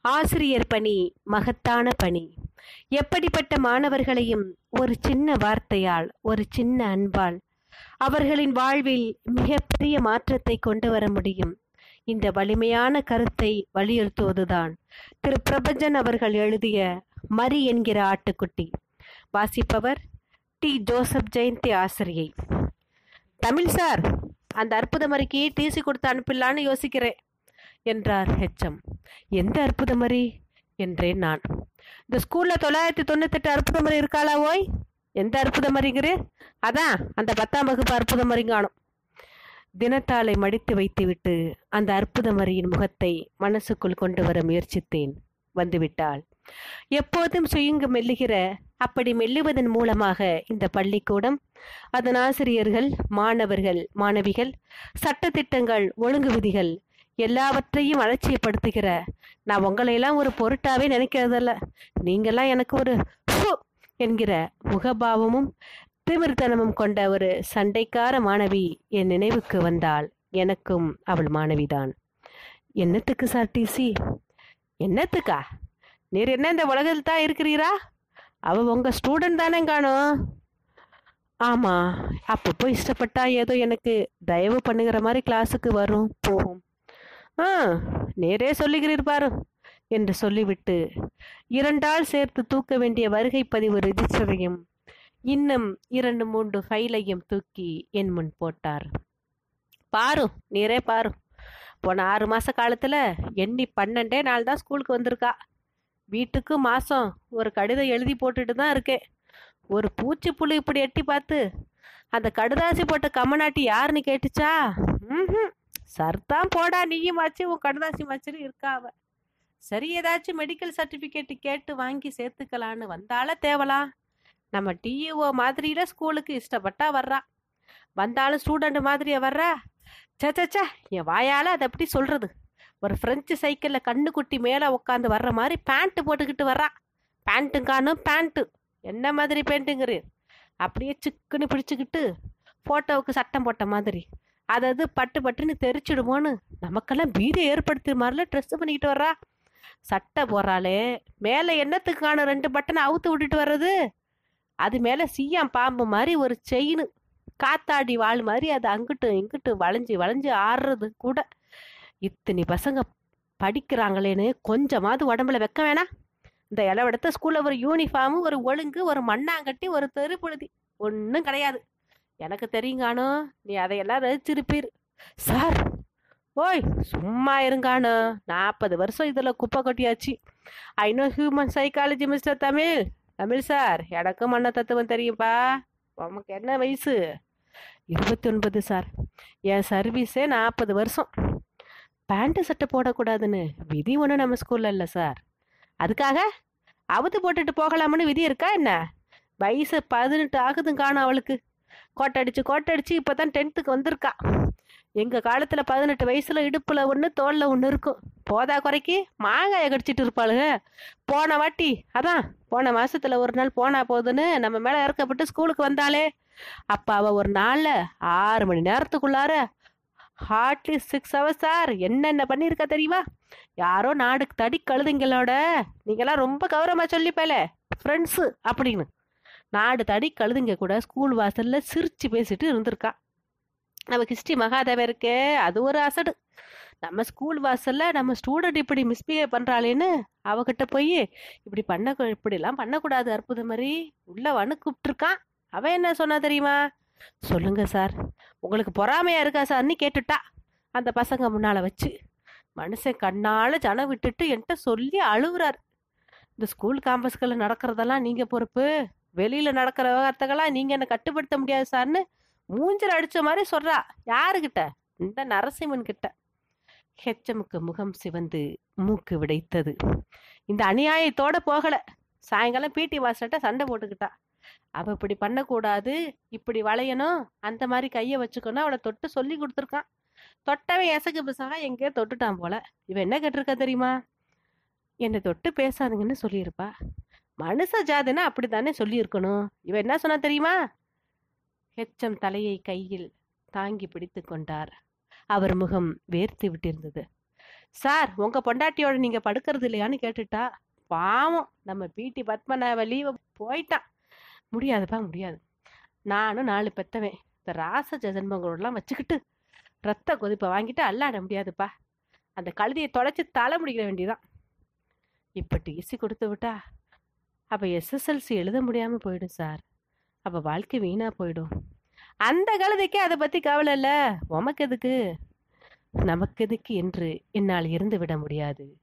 ஆசிரியர் பணி மகத்தான பணி. எப்படிப்பட்ட மாணவர்களையும் ஒரு சின்ன வார்த்தையால் ஒரு சின்ன அன்பால் அவர்களின் வாழ்வில் மிகப்பெரிய மாற்றத்தை கொண்டு வர முடியும். இந்த வலிமையான கருத்தை வலியுறுத்துவதுதான் திரு. பிரபஞ்சன் அவர்கள் எழுதிய மரி என்கிற ஆட்டுக்குட்டி. வாசிப்பவர் டி. ஜோசப் ஜெயந்தி ஆசிரியை. தமிழ் சார் அந்த அற்புத மரிக்கு டிசி கொடுத்து அனுப்பிடலான்னு யோசிக்கிறேன். என்றார் ஹெச்எம். எந்த அற்புதமரி என்றேன் நான். இந்த ஸ்கூலில் தொள்ளாயிரத்தி தொண்ணூத்தெட்டு அற்புதமரி இருக்காளா ஓய்? எந்த அற்புதமரிங்கிறே அதான் அந்த பத்தாம் வகுப்பு அற்புதம் காணும். தினத்தாளை மடித்து வைத்துவிட்டு அந்த அற்புதமரியின் முகத்தை மனசுக்குள் கொண்டு வர முயற்சித்தேன். வந்துவிட்டாள். எப்போதும் சுயங்கு மெல்லுகிற அப்படி மெல்லுவதன் மூலமாக இந்த பள்ளிக்கூடம் அதன் ஆசிரியர்கள் மாணவர்கள் மாணவிகள் சட்டத்திட்டங்கள் ஒழுங்கு விதிகள் எல்லாவற்றையும் அலட்சியப்படுத்துகிற. நான் உங்களையெல்லாம் ஒரு பொருட்டாவே நினைக்கிறதில்ல. நீங்கள்லாம் எனக்கு ஒரு ஃபு என்கிற முகபாவமும் திமிர்த்தனமும் கொண்ட ஒரு சண்டைக்கார மாணவி என் நினைவுக்கு வந்தால் எனக்கும் அவள் மாணவிதான். என்னத்துக்கு சார் டிசி என்னத்துக்கா? நீர் என்ன இந்த உலகத்தில் தான் இருக்கிறீரா? அவ உங்கள் ஸ்டூடெண்ட் தானே காணும் ஆமாம் அப்பப்போ இஷ்டப்பட்டா ஏதோ எனக்கு தயவு பண்ணுகிற மாதிரி கிளாஸுக்கு வரும் போகும். ஆ நேரே சொல்லுகிறீர் பாரு என்று சொல்லிவிட்டு இரண்டால் சேர்த்து தூக்க வேண்டிய வருகை பதிவு ரிஜிஸ்டரையும் இன்னும் இரண்டு மூன்று ஃபைலையும் தூக்கி என் முன் போட்டார். பாரு நீரே பாரு போன ஆறு மாத காலத்தில் எண்ணி பன்னெண்டே நாள் தான் ஸ்கூலுக்கு வந்திருக்கா. வீட்டுக்கு மாதம் ஒரு கடிதம் எழுதி போட்டுட்டு தான் இருக்கேன் ஒரு பூச்சி புழு இப்படி எட்டி பார்த்து அந்த கடுதாசி போட்ட கம்மநாட்டி யாருன்னு கேட்டுச்சா? ம் சர்தான் போடா நீயும் ஆச்சு உன் கடதாசி மாச்சுன்னு இருக்காவ. சரி ஏதாச்சும் மெடிக்கல் சர்டிஃபிகேட் கேட்டு வாங்கி சேர்த்துக்கலான்னு வந்தால தேவலாம் நம்ம டிஇஓ மாதிரியில ஸ்கூலுக்கு இஷ்டப்பட்டா வர்றா. வந்தாலும் ஸ்டூடெண்ட் மாதிரியே வர்றா? சே சே, என் வாயால் அதை எப்படி சொல்கிறது ஒரு ஃப்ரெஞ்சு சைக்கிளில் கண்ணு குட்டி மேலே உட்காந்து வர்ற மாதிரி பேண்ட்டு போட்டுக்கிட்டு வர்றா. பேண்ட்டுங்கானும் பேண்ட்டு என்ன மாதிரி பேண்ட்டுங்கிறீர் அப்படியே சிக்குன்னு பிடிச்சிக்கிட்டு ஃபோட்டோவுக்கு சட்டம் போட்ட மாதிரி. அதாவது பட்டு பட்டுன்னு தெரிச்சிடுமோன்னு நமக்கெல்லாம் பீதி ஏற்படுத்துற மாதிரிலாம் ட்ரெஸ்ஸு பண்ணிக்கிட்டு வர்றா. சட்டை போடுறாளே மேலே என்னத்துக்கு காணும் ரெண்டு பட்டனை அவுத்து விட்டுட்டு வர்றது? அது மேலே சீயாம் பாம்பு மாதிரி ஒரு செயின் காத்தாடி வாள் மாதிரி அது அங்கிட்டு இங்கிட்டு வளைஞ்சு வளைஞ்சு ஆடுறது கூட. இத்தனை பசங்க படிக்கிறாங்களேன்னு கொஞ்சமாவது உடம்புல வைக்க வேணாம் இந்த இளவெடுத்த ஸ்கூலில் ஒரு யூனிஃபார்மு ஒரு ஒழுங்கு ஒரு மண்ணாங்கட்டி ஒரு தெருப்புழுதி ஒன்றும் கிடையாது. எனக்கு தெரியுங்கானோ நீ அதையெல்லாம் ரசிச்சிருப்பீர். சார்! ஓய்! சும்மா இருங்கானோ நாற்பது வருஷம் இதில் குப்பை கொட்டியாச்சு. I know human psychology mister Tamil. Tamil sir எனக்கும் மன்ன தத்துவம் தெரியும்ப்பா உமக்கு என்ன வயசு? இருபத்தி ஒன்பது சார். என் சர்வீஸே நாற்பது வருஷம். பேண்ட்டு சட்டை போடக்கூடாதுன்னு விதி ஒன்று நம்ம ஸ்கூலில் இல்லை சார். அதுக்காக அவுத்து போட்டுட்டு போகலாம்னு விதி இருக்கா என்ன? வயசு பதினெட்டு ஆகுதும் காணும் அவளுக்கு. கோட்டடிச்சு கோட்டடிச்சு இப்போ தான் டென்த்துக்கு வந்திருக்கா. எங்கள் காலத்தில் பதினெட்டு வயசில் இடுப்பில் ஒன்று தோளில் ஒன்று இருக்கும். போதா குறைக்கு? மாங்காயை கடிச்சிட்டு இருப்பாளுங்க போன வாட்டி அதான் போன மாதத்தில் ஒரு நாள் போனா போதுன்னு நம்ம மேலே இறக்கப்பட்டு ஸ்கூலுக்கு வந்தாலே அப்போ அவள் ஒரு நாளில் ஆறு மணி நேரத்துக்குள்ளார ஹார்ட்லி சிக்ஸ் ஹவர்ஸ் சார் என்னென்ன பண்ணியிருக்கா தெரியுமா? யாரோ நாடு தடி கழுதுங்களோட. நீங்களாம் ரொம்ப கௌரவமாக சொல்லிப்பேல ஃப்ரெண்ட்ஸு அப்படின்னு. நாடு தடி கழுதுங்க கூட ஸ்கூல் வாசலில் சிரித்து பேசிட்டு இருந்திருக்கா. நம்ம கிறிஸ்டி மகாதேவ இருக்கே அது ஒரு அசடு. நம்ம ஸ்கூல் வாசலில் நம்ம ஸ்டூடெண்ட் இப்படி மிஸ்பிஹேவ் பண்ணுறாளேன்னு அவகிட்ட போய் இப்படி பண்ண இப்படிலாம் பண்ணக்கூடாது அற்புத மாதிரி உள்ள வனு கூப்பிட்டுருக்கான். அவன் என்ன சொன்னா தெரியுமா? சொல்லுங்க சார். உங்களுக்கு பொறாமையா இருக்கா சார்னு கேட்டுட்டா. அந்த பசங்க முன்னால் வச்சு மனுஷன் கண்ணால் ஜனம் விட்டுட்டு என்கிட்ட சொல்லி அழுகுறாரு. இந்த ஸ்கூல் காம்பஸ்களில் நடக்கிறதெல்லாம் நீங்கள் பொறுப்பு. வெளியில நடக்கிற விவகாரத்துக்கெல்லாம் நீங்க என்ன கட்டுப்படுத்த முடியாது சார்னு மூஞ்சல் அடிச்ச மாதிரி சொல்றா. யாருக்கிட்ட இந்த நரசிம்மன் கிட்ட. ஹெச்சமுக்கு முகம் சிவந்து மூக்கு விடைத்தது. இந்த அநியாயத்தோட போகல. சாயங்காலம் பிடி மாஸ்டர்கிட்ட சண்டை போட்டுக்கிட்டா. அவ இப்படி பண்ணக்கூடாது இப்படி வளையணும் அந்த மாதிரி கையை வச்சுக்கணும் அவளை தொட்டு சொல்லி கொடுத்துருக்கான். தொட்டவன் எசகு பிசாக எங்கேயோ தொட்டுட்டான் போல. இவன் என்ன கேட்டிருக்கா தெரியுமா? என்னை தொட்டு பேசாதுங்கன்னு சொல்லியிருப்பா. மனுஷ ஜாதினா அப்படித்தானே சொல்லியிருக்கணும். இவன் என்ன சொன்னா தெரியுமா? ஹெச்சம் தலையை கையில் தாங்கி பிடித்து கொண்டார். அவர் முகம் வேர்த்து விட்டிருந்தது. சார் உங்க பொண்டாட்டியோட நீங்க படுக்கிறது இல்லையான்னு கேட்டுட்டா? பாவம் நம்ம பிடி பத்மநாப லீவ் போயிட்டான். முடியாதுப்பா முடியாது. நானும் நாலு பெத்தவேன். இந்த ராச ஜென்மங்களோடலாம் வச்சுக்கிட்டு ரத்த கொதிப்பை வாங்கிட்டு அல்லாட முடியாதுப்பா. அந்த கழுதியை தொலைச்சி தலை முடிக்கிற வேண்டியதான் இப்போ டிசி கொடுத்து விட்டா அப்போ எஸ்எஸ்எல்சி எழுத முடியாமல் போயிடும் சார். அப்போ வாழ்க்கை வீணாக போயிடும். அந்த கழுதைக்கே அதை பற்றி கவலை இல்லை. உமக்கு எதுக்கு? நமக்கு எதுக்கு என்று என்னால் இருந்து விட முடியாது.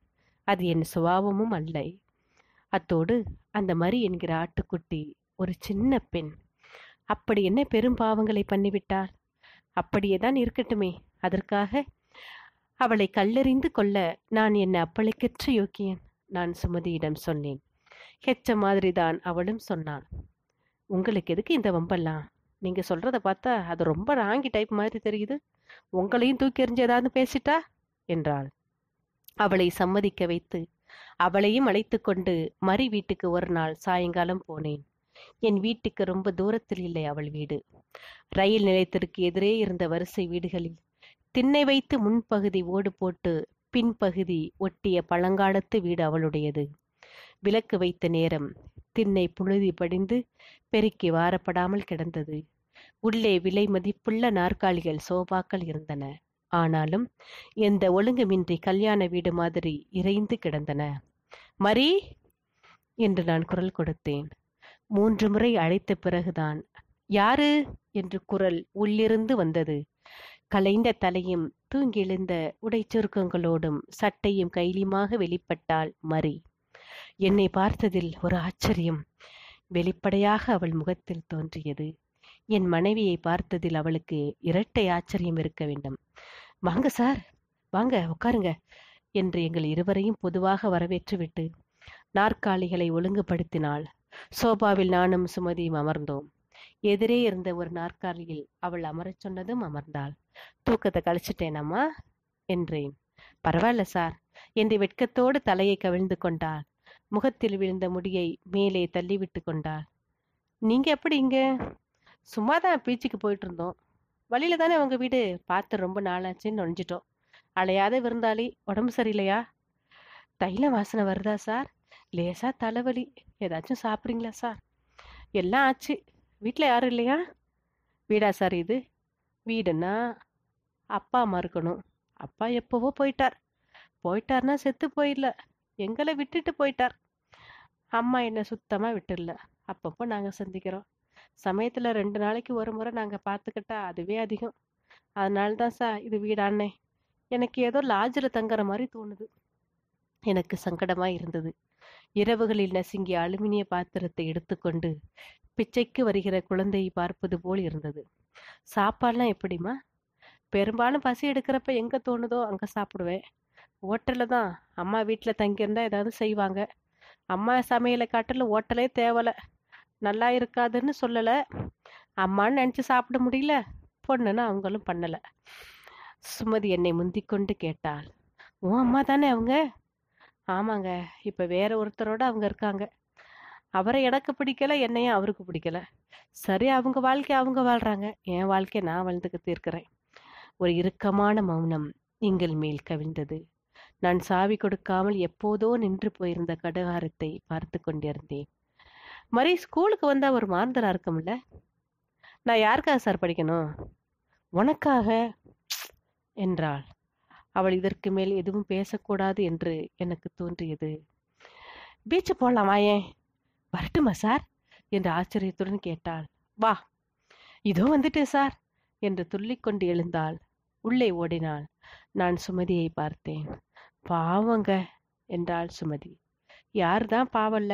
அது என் சுபாவமும் அல்ல. அத்தோடு அந்த மரி என்கிற ஆட்டுக்குட்டி ஒரு சின்ன பெண். அப்படி என்ன பெரும் பாவங்களை பண்ணிவிட்டாள்? அப்படியே தான் இருக்கட்டுமே. அதற்காக அவளை கல்லெறிந்து கொள்ள நான் என்னை அப்பளைக்கற்ற யோக்கியன். நான் சுமதியிடம் சொன்னேன். ஹெச்ச மாதிரி தான் அவளும் சொன்னாள். உங்களுக்கு எதுக்கு இந்த வம்பெல்லாம்? நீங்க சொல்றத பார்த்தா அது ரொம்ப ராங்கி டைப் மாதிரி தெரியுது. உங்களையும் தூக்கி எறிஞ்சு ஏதாவது பேசிட்டா? என்றாள். அவளை சம்மதிக்க வைத்து அவளையும் அழைத்து கொண்டு மறி வீட்டுக்கு ஒரு நாள் சாயங்காலம் போனேன். என் வீட்டுக்கு ரொம்ப தூரத்தில் இல்லை அவள் வீடு. ரயில் நிலையத்திற்கு எதிரே இருந்த வரிசை வீடுகளில் திண்ணை வைத்து முன்பகுதி ஓடு போட்டு பின்பகுதி ஒட்டிய பழங்காலத்து வீடு அவளுடையது. விளக்கு வைத்த நேரம். திண்ணை புழுதி படிந்து பெருக்கி வாரப்படாமல் கிடந்தது. உள்ளே விலை மதிப்புள்ள நாற்காலிகள் சோபாக்கள் இருந்தன. ஆனாலும் எந்த ஒழுங்குமின்றி கல்யாண வீடு மாதிரி இறைந்து கிடந்தன. மரி! என்று நான் குரல் கொடுத்தேன். மூன்று முறை அழைத்த பிறகுதான். யாரு? என்று குரல் உள்ளிருந்து வந்தது. கலைந்த தலையும் தூங்கி எழுந்த உடை உடைச்சுருக்கங்களோடும் சட்டையும் கைலியுமாக வெளிப்பட்டாள் மரி. என்னை பார்த்ததில் ஒரு ஆச்சரியம். வெளிப்படையாக அவள் முகத்தில் தோன்றியது. என் மனைவியை பார்த்ததில் அவளுக்கு இரட்டை ஆச்சரியம் இருக்க வேண்டும். வாங்க சார். வாங்க உட்காருங்க என்று எங்கள் இருவரையும் பொதுவாக வரவேற்றுவிட்டு நாற்காலிகளை ஒழுங்குபடுத்தினாள். சோபாவில் நானும் சுமதியும் அமர்ந்தோம். எதிரே இருந்த ஒரு நாற்காலியில் அவள் அமரச் சொன்னதும் அமர்ந்தாள். தூக்கத்தை கழிச்சிட்டேனம்மா என்றேன். பரவாயில்ல சார் என்று வெட்கத்தோடு தலையை கவிழ்ந்து கொண்டாள். முகத்தில் விழுந்த முடியை மேலே தள்ளிவிட்டு கொண்டாள். நீங்க எப்படி இங்க? சும்மா தான் பீச்சுக்கு போயிட்டு இருந்தோம். வழியில தானே உங்க வீடு? பார்த்து ரொம்ப நாளாச்சுன்னு நுழைஞ்சிட்டோம். அலையாத விருந்தாளி. உடம்பு சரியில்லையா? தைல வாசனை வருதா சார்? லேசா தலைவலி. ஏதாச்சும் சாப்பிட்றீங்களா சார்? எல்லாம் ஆச்சு. வீட்டில் யாரும் இல்லையா? வீடா சார் இது. வீடுன்னா அப்பா அம்மா இருக்கணும். அப்பா எப்போவோ போயிட்டார். போயிட்டார்னா செத்து போயிடல. எங்களை விட்டுட்டு போயிட்டார். அம்மா என்னை சுத்தமாக விட்டுடல. அப்பப்போ நாங்கள் சந்திக்கிறோம். சமயத்தில் ரெண்டு நாளைக்கு ஒரு முறை நாங்கள் பார்த்துக்கிட்டா அதுவே அதிகம். அதனால தான் சார் இது வீடானே எனக்கு ஏதோ லாட்ஜில் தங்குற மாதிரி தோணுது. எனக்கு சங்கடமாக இருந்தது. இரவுகளில் நசுங்கிய அலுமினிய பாத்திரத்தை எடுத்துக்கொண்டு பிச்சைக்கு வருகிற குழந்தையை பார்ப்பது போல் இருந்தது. சாப்பாடுலாம் எப்படிம்மா? பெரும்பாலும் பசி எடுக்கிறப்ப எங்கே தோணுதோ அங்கே சாப்பிடுவேன். ஹோட்டலில் தான். அம்மா வீட்டில் தங்கியிருந்தா ஏதாவது செய்வாங்க. அம்மா சமையலை காட்டில் ஹோட்டலே தேவலை. நல்லா இருக்காதுன்னு சொல்லலை. அம்மான்னு நினச்சி சாப்பிட முடியல. பொண்ணுன்னு அவங்களும் பண்ணலை. சுமதி என்னை முந்திக்கொண்டு கேட்டாள். உன் அம்மா தானே அவங்க? ஆமாங்க. இப்போ வேற ஒருத்தரோட அவங்க இருக்காங்க. அவரை எனக்கு பிடிக்கல என்னையும் அவருக்கு பிடிக்கல. சரி அவங்க வாழ்க்கை அவங்க வாழ்கிறாங்க என் வாழ்க்கையை நான் வாழ்ந்துக்கிட்டு தீர்க்கிறேன் ஒரு இறுக்கமான மௌனம் எங்கள் மேல் கவிழ்ந்தது. நான் சாவி கொடுக்காமல் எப்போதோ நின்று போயிருந்த கடுகாரத்தை பார்த்து கொண்டிருந்தேன். மரி ஸ்கூலுக்கு வந்தா ஒரு மாறுதலா இருக்கும்ல? நான் யாருக்காக சார் படிக்கணும்? உனக்காக? என்றாள். அவள் இதற்கு மேல் எதுவும் பேசக்கூடாது என்று எனக்கு தோன்றியது. பீச்சு போகலாமா ஏன் வரட்டுமா சார்? என்று ஆச்சரியத்துடன் கேட்டாள். வா. இதோ வந்துட்டேன் சார் என்று துள்ளிக்கொண்டு எழுந்தாள். உள்ளே ஓடினாள். நான் சுமதியை பார்த்தேன். பாவங்க என்றாள் சுமதி. யார் தான் பாவம்ல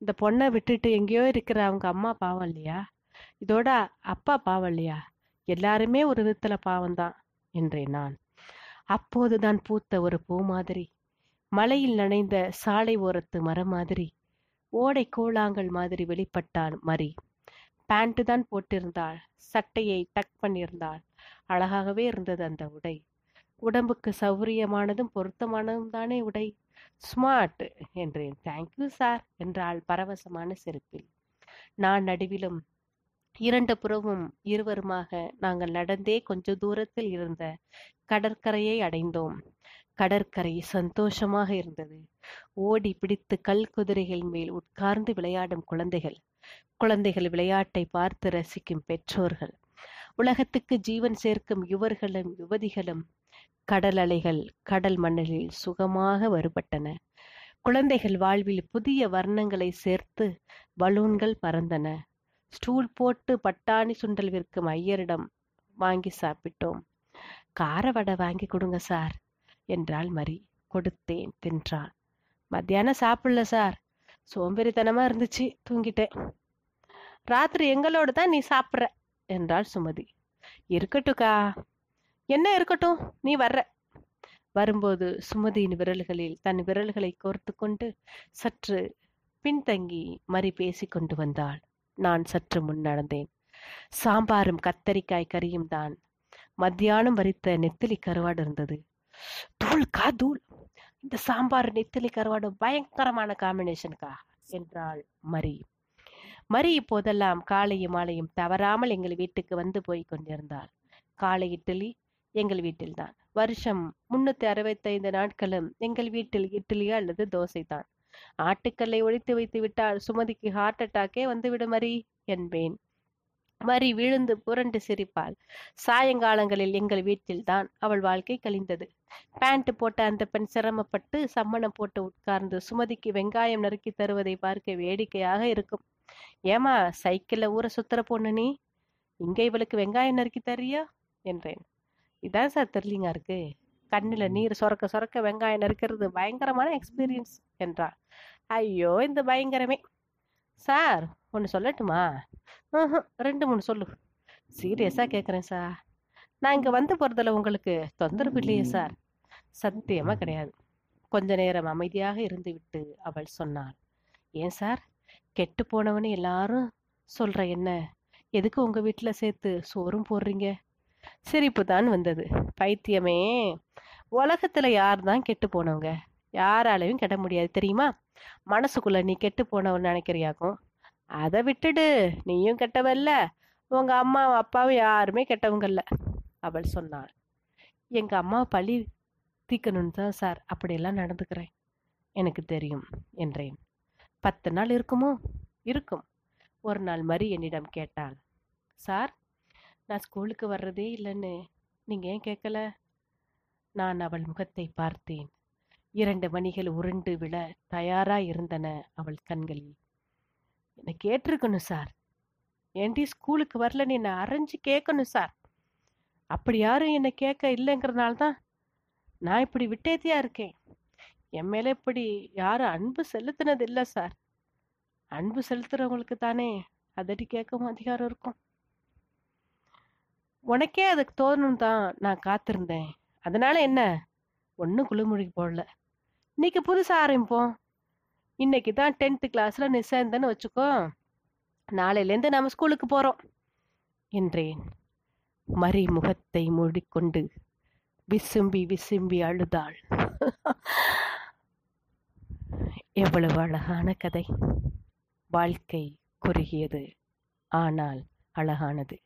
இந்த பொண்ணை விட்டுட்டு எங்கேயோ இருக்கிற அவங்க அம்மா பாவம் இல்லையா? இதோட அப்பா பாவம் இல்லையா? எல்லாருமே ஒரு விதத்துல பாவம்தான் என்றேன் நான். அப்போதுதான் பூத்த ஒரு பூ மாதிரி மலையில் நனைந்த சாலை ஓரத்து மரம் மாதிரி ஓடை கூழாங்கல் மாதிரி வெளிப்பட்டான் மரி. பேண்ட்டு தான் போட்டிருந்தாள் சட்டையை டக் பண்ணியிருந்தாள் அழகாகவே இருந்தது அந்த உடை. உடம்புக்கு சௌரியமானதும் பொருத்தமானதும் தானே உடை. ஸ்மார்ட் என்றேன். தேங்க்யூ சார் என்றாள் பரவசமான சிரிப்பில். நான் நடுவிலும் இரண்டு புறமும் இருவருமாக நாங்கள் நடந்தே கொஞ்ச தூரத்தில் இருந்த கடற்கரையை அடைந்தோம். கடற்கரை சந்தோஷமாக இருந்தது. ஓடி பிடித்து கல் குதிரைகள் மேல் உட்கார்ந்து விளையாடும் குழந்தைகள் குழந்தைகள் விளையாட்டை பார்த்து ரசிக்கும் பெற்றோர்கள். உலகத்துக்கு ஜீவன் சேர்க்கும் யுவர்களும் யுவதிகளும் கடல் அலைகள் கடல் மணலில் சுகமாக வருபட்டன. குழந்தைகள் வாழ்வில் புதிய வர்ணங்களை சேர்த்து பலூன்கள் பறந்தன. ஸ்டூல் போட்டு பட்டாணி சுண்டல் விற்கும் ஐயரிடம் வாங்கி சாப்பிட்டோம். கார வடை வாங்கி கொடுங்க சார் என்றாள் மரி. கொடுத்தேன் தின்றான் மத்தியானம் சாப்பிடல சார். சோம்பேறித்தனமா இருந்துச்சு தூங்கிட்டேன். ராத்திரி எங்களோடு தான் நீ சாப்பிட்ற என்றாள் சுமதி. இருக்கட்டுக்கா என்ன இருக்கட்டும் நீ வர்ற. வரும்போது சுமதியின் விரல்களில் தன் விரல்களை கோர்த்து கொண்டு சற்று பின்தங்கி மறி பேசி கொண்டு வந்தாள். நான் சற்று முன் நடந்தேன். சாம்பாரும் கத்தரிக்காய் கறியும் தான். மத்தியானம் வரித்த நெத்திலி கருவாடு இருந்தது. தூள் கா தூள். இந்த சாம்பார் நெத்திலி கருவாடு பயங்கரமான காம்பினேஷன்கா என்றாள் மரி மரி இப்போதெல்லாம் காலையும் மாலையும் தவறாமல் எங்கள் வீட்டுக்கு வந்து போய் கொண்டிருந்தாள். காலை இட்லி எங்கள் வீட்டில்தான் வருஷம் முன்னூத்தி அறுபத்தைந்து நாட்களும் எங்கள் வீட்டில் இட்லி அல்லது தோசை தான். ஆட்டுக்கல்லை ஒழித்து வைத்து விட்டால் சுமதிக்கு ஹார்ட் அட்டாக்கே வந்துவிடும் மரி என்பேன். மரி விழுந்து புரண்டு சிரிப்பாள். சாயங்காலங்களில் எங்கள் வீட்டில் தான் அவள் வாழ்க்கை கழிந்தது. பேண்ட் போட்ட அந்த பெண் சிரமப்பட்டு சம்மணம் போட்டு உட்கார்ந்து சுமதிக்கு வெங்காயம் நறுக்கி தருவதை பார்க்க வேடிக்கையாக இருக்கும். ஏமா சைக்கிள்ல ஊற சுத்துற பொண்ணு நீ? இங்க இவளுக்கு வெங்காயம் நறுக்கி தரியா என்றேன். இதான் சார் தெரியலிங்கா இருக்கு. கண்ணுல நீர் சொரக்க சொரக்க வெங்காயம் நறுக்கிறது பயங்கரமான எக்ஸ்பீரியன்ஸ் என்றாள் ஐயோ இந்த பயங்கரமே. சார் ஒன்று சொல்லட்டுமா? ரெண்டு மூணு சொல்லு. சீரியஸாக கேட்குறேன் சார். நான் இங்கே வந்து போகிறதுல உங்களுக்கு தொந்தரவு இல்லையே சார். சத்தியமாக கிடையாது. கொஞ்ச நேரம் அமைதியாக இருந்துவிட்டு அவள் சொன்னாள். ஏன் சார்? கெட்டு போனவனு எல்லாரும் சொல்ற என்ன? எதுக்கு உங்க வீட்டில் சேர்த்து சோறும் போடுறீங்க? சிரிப்பு தான் வந்தது. பைத்தியமே. உலகத்துல யார் தான் கெட்டு போனவங்க? யாராலையும் கெட முடியாது. தெரியுமா? மனசுக்குள்ள நீ கெட்டு போனவன் நினைக்கிறியாக்கும்? அதை விட்டுடு. நீயும் கெட்டவல்ல உங்க அம்மாவும் அப்பாவும் யாருமே கெட்டவங்க இல்ல. அவள் சொன்னாள். எங்க அம்மா பழி தீக்கணும்னு தான் சார். அப்படியெல்லாம் நடந்துக்கிறேன். எனக்கு தெரியும் என்றேன். பத்து நாள் இருக்குமோ? இருக்கும். ஒரு நாள் மாதிரி என்னிடம் கேட்டாள். சார் நான் ஸ்கூலுக்கு வர்றதே இல்லைன்னு நீங்கள் ஏன் கேட்கல நான் அவள் முகத்தை பார்த்தேன். இரண்டு மணிகள் உருண்டு விழ தயாராக இருந்தன அவள் கண்களில். என்னை கேட்டிருக்கணும் சார். ஏன்டி ஸ்கூலுக்கு வரலன்னு என்னை அரைஞ்சு கேட்கணும் சார். அப்படி யாரும் என்னை கேட்க இல்லைங்கிறனால தான் நான் இப்படி விட்டேத்தியாக இருக்கேன். என் மேலே இப்படி யாரும் அன்பு செலுத்தினது இல்லை சார். அன்பு செலுத்துகிறவங்களுக்கு தானே அதடி கேட்கவும் அதிகாரம் இருக்கும். உனக்கே அதுக்கு தோணும் தான் நான் காத்திருந்தேன். அதனால என்ன? ஒன்றும் குளிமொழிக்கு போடல. இன்னைக்கு புதுசாக ஆரம்பிப்போம். இன்னைக்கு தான் டென்த்து கிளாஸில் நீ சேர்ந்தேன்னு வச்சுக்கோ நாளையிலேருந்து நம்ம ஸ்கூலுக்கு போகிறோம் என்றேன். மறைமுகத்தை மூடிக்கொண்டு விசும்பி விசும்பி அழுதாள். எவ்வளவு அழகான கதை. வாழ்க்கை குறுகியது. ஆனால் அழகானது.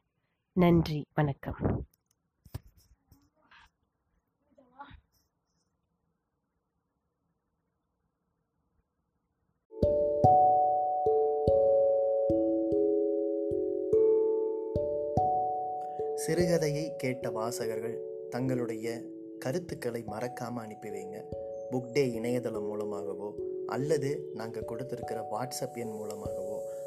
நன்றி வணக்கம். சிறுகதையை கேட்ட வாசகர்கள் தங்களுடைய கருத்துக்களை மறக்காமல் அனுப்பி வைங்க. புக் டே இணையதளம் மூலமாகவோ அல்லது நாங்கள் கொடுத்துருக்கிற வாட்ஸ்அப் எண் மூலமாகவோ